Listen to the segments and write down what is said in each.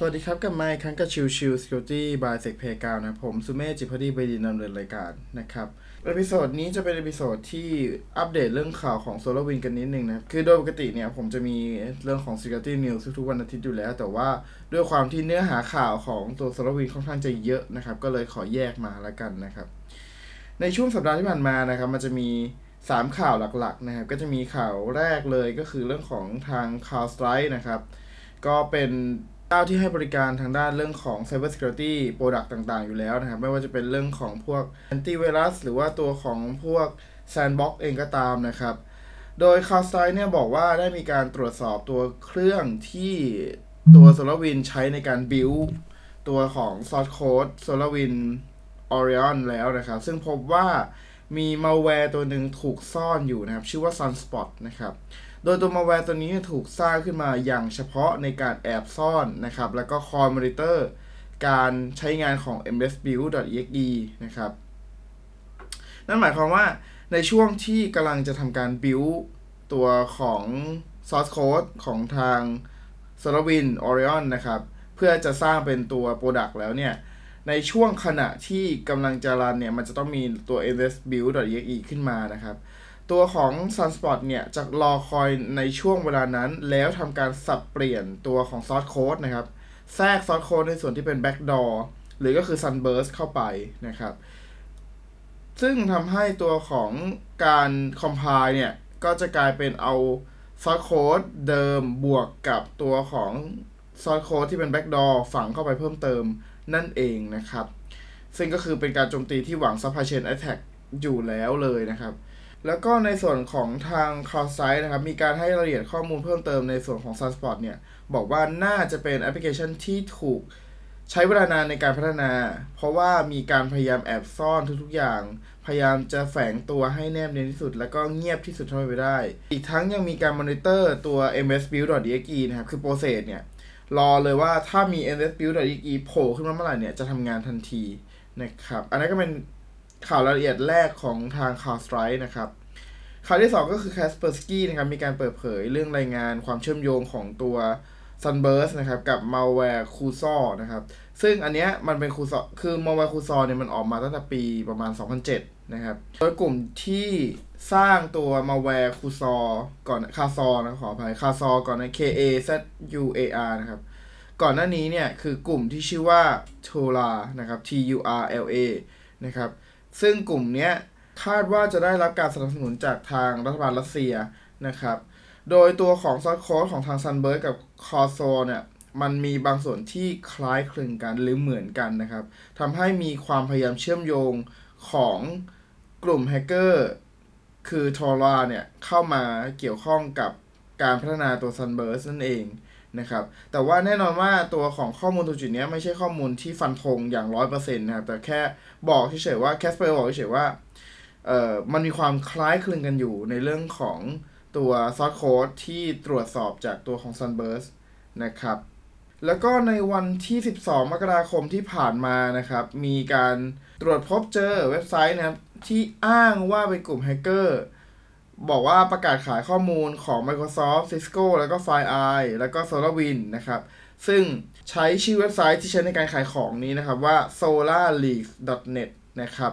สวัสดีครับกับไมค์ครั้งกับชิวชิว Security by Sec p a y g r o u n d นะผมสุเมธจิตภักดีบดินทร์ ดำเนินรายการนะครับ episode นี้จะเป็น episode ที่อัปเดตเรื่องข่าวของ SolarWinds กันนิดนึงนะ คือโดยปกติเนี่ยผมจะมีเรื่องของ Security News ทุกวันอาทิตย์อยู่แล้ว แต่ว่าด้วยความที่เนื้อหาข่าวของตัว SolarWinds ค่อนข้างจะเยอะนะครับ ก็เลยขอแยกมาละกันนะครับ ในช่วงสัปดาห์ที่ผ่านมานะครับมันจะมี 3 ข่าวหลักๆนะครับ ก็จะมีข่าวแรกเลยก็คือเรื่องของทาง CrowdStrike นะครับก็เป็น เจ้าที่ให้บริการทางด้านเรื่องของ Cyber Security Product ต่างๆ อยู่แล้วนะครับ ไม่ว่าจะเป็นเรื่องของพวก Antivirus หรือว่าตัวของพวก Sandbox เองก็ตามนะครับ โดย c o u s t i เนี่ยบอกว่าได้มีการตรวจสอบตัวเครื่องที่ตัว SolarWinds ใช้ในการ build ตัวของ source code SolarWinds Orion แล้วนะครับ ซึ่งพบว่ามี malware ตัวหนึ่งถูกซ่อนอยู่นะครับ ชื่อว่า Sunspot นะครับ ดยตัวมาแวร์ตัวนี้ถูกสร้างขึ้นมาอย่างเฉพาะในการแอบซ่อนนะครับ แล้วก็คอยมอนิเตอร์การใช้งานของ msbuild.exe นะครับ นั่นหมายความว่าในช่วงที่กำลังจะทำการ build ตัวของ source code ของทาง s o l a r w i n Orion นะครับ เพื่อจะสร้างเป็นตัว product แล้วเนี่ย ในช่วงขณะที่กำลังจะรันเนี่ย มันจะต้องมีตัว msbuild.exe ขึ้นมานะครับ ตัวของ Sunspot เนี่ยจะรอคอยในช่วงเวลานั้น แล้วทำการสับเปลี่ยนตัวของ source code นะครับ แทรก source code ในส่วนที่เป็น backdoor หรือก็คือ sunburst เข้าไปนะครับ ซึ่งทำให้ตัวของการ compile เนี่ย ก็จะกลายเป็นเอา source code เดิมบวกกับตัวของ source code ที่เป็น backdoor ฝังเข้าไปเพิ่มเติมนั่นเองนะครับ ซึ่งก็คือเป็นการโจมตีที่หวัง supply chain attack อยู่แล้วเลยนะครับ แล้วก็ในส่วนของทาง CrowdStrike นะครับ มีการให้รายละเอียดข้อมูลเพิ่มเติมในส่วนของ Sunspot เนี่ย บอกว่าน่าจะเป็นแอปพลิเคชันที่ถูกใช้เวลานานในการพัฒนา เพราะว่ามีการพยายามแอบซ่อนทุกๆอย่าง พยายามจะแฝงตัวให้แนบเนียนที่สุด แล้วก็เงียบที่สุดเท่าที่ไปได้ อีกทั้งยังมีการมอนิเตอร์ตัว msbuild.exe นะครับ คือ process เนี่ย รอเลยว่าถ้ามี msbuild.exe โผล่ขึ้นมาเมื่อไหร่เนี่ย จะทำงานทันทีนะครับ อันนั้นก็เป็น ข่าวรายละเอียดแรกของทาง CrowdStrike นะครับข่าวที่ 2 ก็คือ Kaspersky นะครับมีการเปิดเผยเรื่องรายงานความเชื่อมโยงของตัว Sunburst นะครับกับ malware c u s o นะครับซึ่งอันเนี้ยมันเป็น c u s o คือ malware c u s o เนี่ยมันออกมาตั้งแต่ปีประมาณ 2007 นะครับโดยกลุ่มที่สร้างตัว malware c u s o ก่อน c a s o นะขออภัย c a s o ก่อนนะ K A Z U A R นะครับก่อนหน้านี้เนี่ยคือกลุ่มที่ชื่อว่า Tula นะครับ T U R L A นะครับ ซึ่งกลุ่มเนี้ยคาดว่าจะได้รับการสนับสนุนจากทางรัฐบาลรัสเซียนะครับ โดยตัวของซอสโค้ดของทาง Sunburst กับ c o r s o เนี่ยมันมีบางส่วนที่คล้ายคลึงกันหรือเหมือนกันนะครับทำให้มีความพยายามเชื่อมโยงของกลุ่มแฮกเกอร์คือ t o r a เนี่ยเข้ามาเกี่ยวข้องกับการพัฒนาตัว Sunburst นั่นเอง นะครับ แต่ว่าแน่นอนว่าตัวของข้อมูลตรงจุดนี้ไม่ใช่ข้อมูลที่ฟันธงอย่าง100%นต์นะครับ แต่แค่บอกเฉยๆว่า Casper บอกเฉยๆว่าเอ่อมันมีความคล้ายคลึงกันอยู่ในเรื่องของตัวซอสโค้ดที่ตรวจสอบจากตัวของ Sunburst นะครับ แล้วก็ในวันที่ 12 มกราคมที่ผ่านมานะครับ มีการตรวจพบเจอเว็บไซต์นะครับที่อ้างว่าเป็นกลุ่มแฮกเกอร์ บอกว่าประกาศขายข้อมูลของ Microsoft Cisco แล้วก็ FireEye แล้วก็ SolarWind นะครับ ซึ่งใช้ชื่อเว็บไซต์ที่ใช้ในการขายของนี้นะครับว่า solarleaf.net นะครับ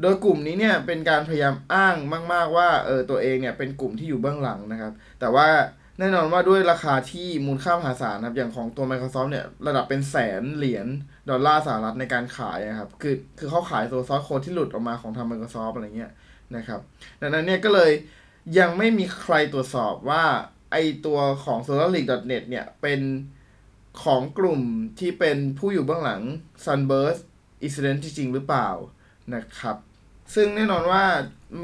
โดยกลุ่มนี้เนี่ยเป็นการพยายามอ้างมาก ๆ ว่าเออตัวเองเนี่ยเป็นกลุ่มที่อยู่เบื้องหลังนะครับ แต่ว่าแน่นอนว่าด้วยราคาที่มูลค่ามหาศาลนะครับอย่างของตัว Microsoft เนี่ยระดับเป็นแสนเหรียญดอลลาร์สหรัฐในการขายนะครับ คือคือเขาขายตัวซอสโค้ดที่หลุดออกมาของทาง Microsoft อะไรเงี้ยนะครับ ดังนั้นเนี่ยก็เลย ยังไม่มีใครตรวจสอบว่าไอตัวของ solarleak.net เนี่ยเป็นของกลุ่มที่เป็นผู้อยู่เบื้องหลัง Sunburst Incident จริงหรือเปล่านะครับ ซึ่งแน่นอนว่า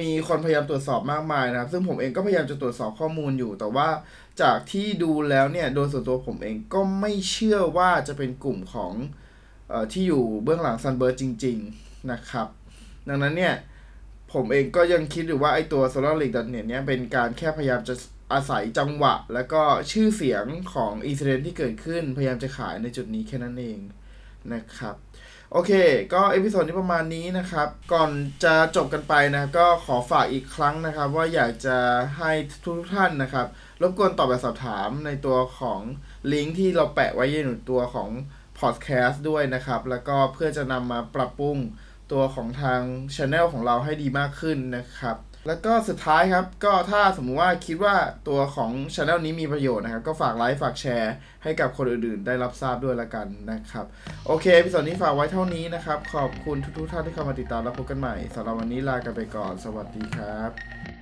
มีคนพยายามตรวจสอบมากมายนะครับ ซึ่งผมเองก็พยายามจะตรวจสอบข้อมูลอยู่ แต่ว่าจากที่ดูแล้วเนี่ย โดยส่วนตัวผมเองก็ไม่เชื่อว่าจะเป็นกลุ่มของเออที่อยู่เบื้องหลัง Sunburst จริง ๆ นะครับ ดังนั้นเนี่ย ผมเองก็ยังคิดอยู่ว่าไอตัว solarleak.net เนี่ยเป็นการแค่พยายามจะอาศัยจังหวะ แล้วก็ชื่อเสียงของอีเซนที่เกิดขึ้น พยายามจะขายในจุดนี้แค่นั้นเองนะครับ โอเค ก็ episode นี้ประมาณนี้นะครับ ก่อนจะจบกันไปนะก็ขอฝากอีกครั้งนะครับ ว่าอยากจะให้ทุกท่านนะครับ รบกวนตอบแบบสอบถามในตัวของลิงก์ที่เราแปะไว้ในตัวของพอดแคสต์ด้วยนะครับ แล้วก็เพื่อจะนำมาปรับปรุง ตัวของทางช anel ของเราให้ดีมากขึ้นนะครับ แล้วก็สุดท้ายครับ ก็ถ้าสมมุติว่าคิดว่าตัวของช anel นี้มีประโยชน์นะครับ ก็ฝากไลค์ฝากแชร์ให้กับคนอื่นๆ ได้รับทราบด้วยละกันนะครับ โอเคพิสอนนี้ฝากไว้เท่านี้นะครับ ขอบคุณทุกๆท่านที่เข้ามาติดตามแล้วพบกันใหม่สำหรับวันนี้ลากันไปก่อน สวัสดีครับ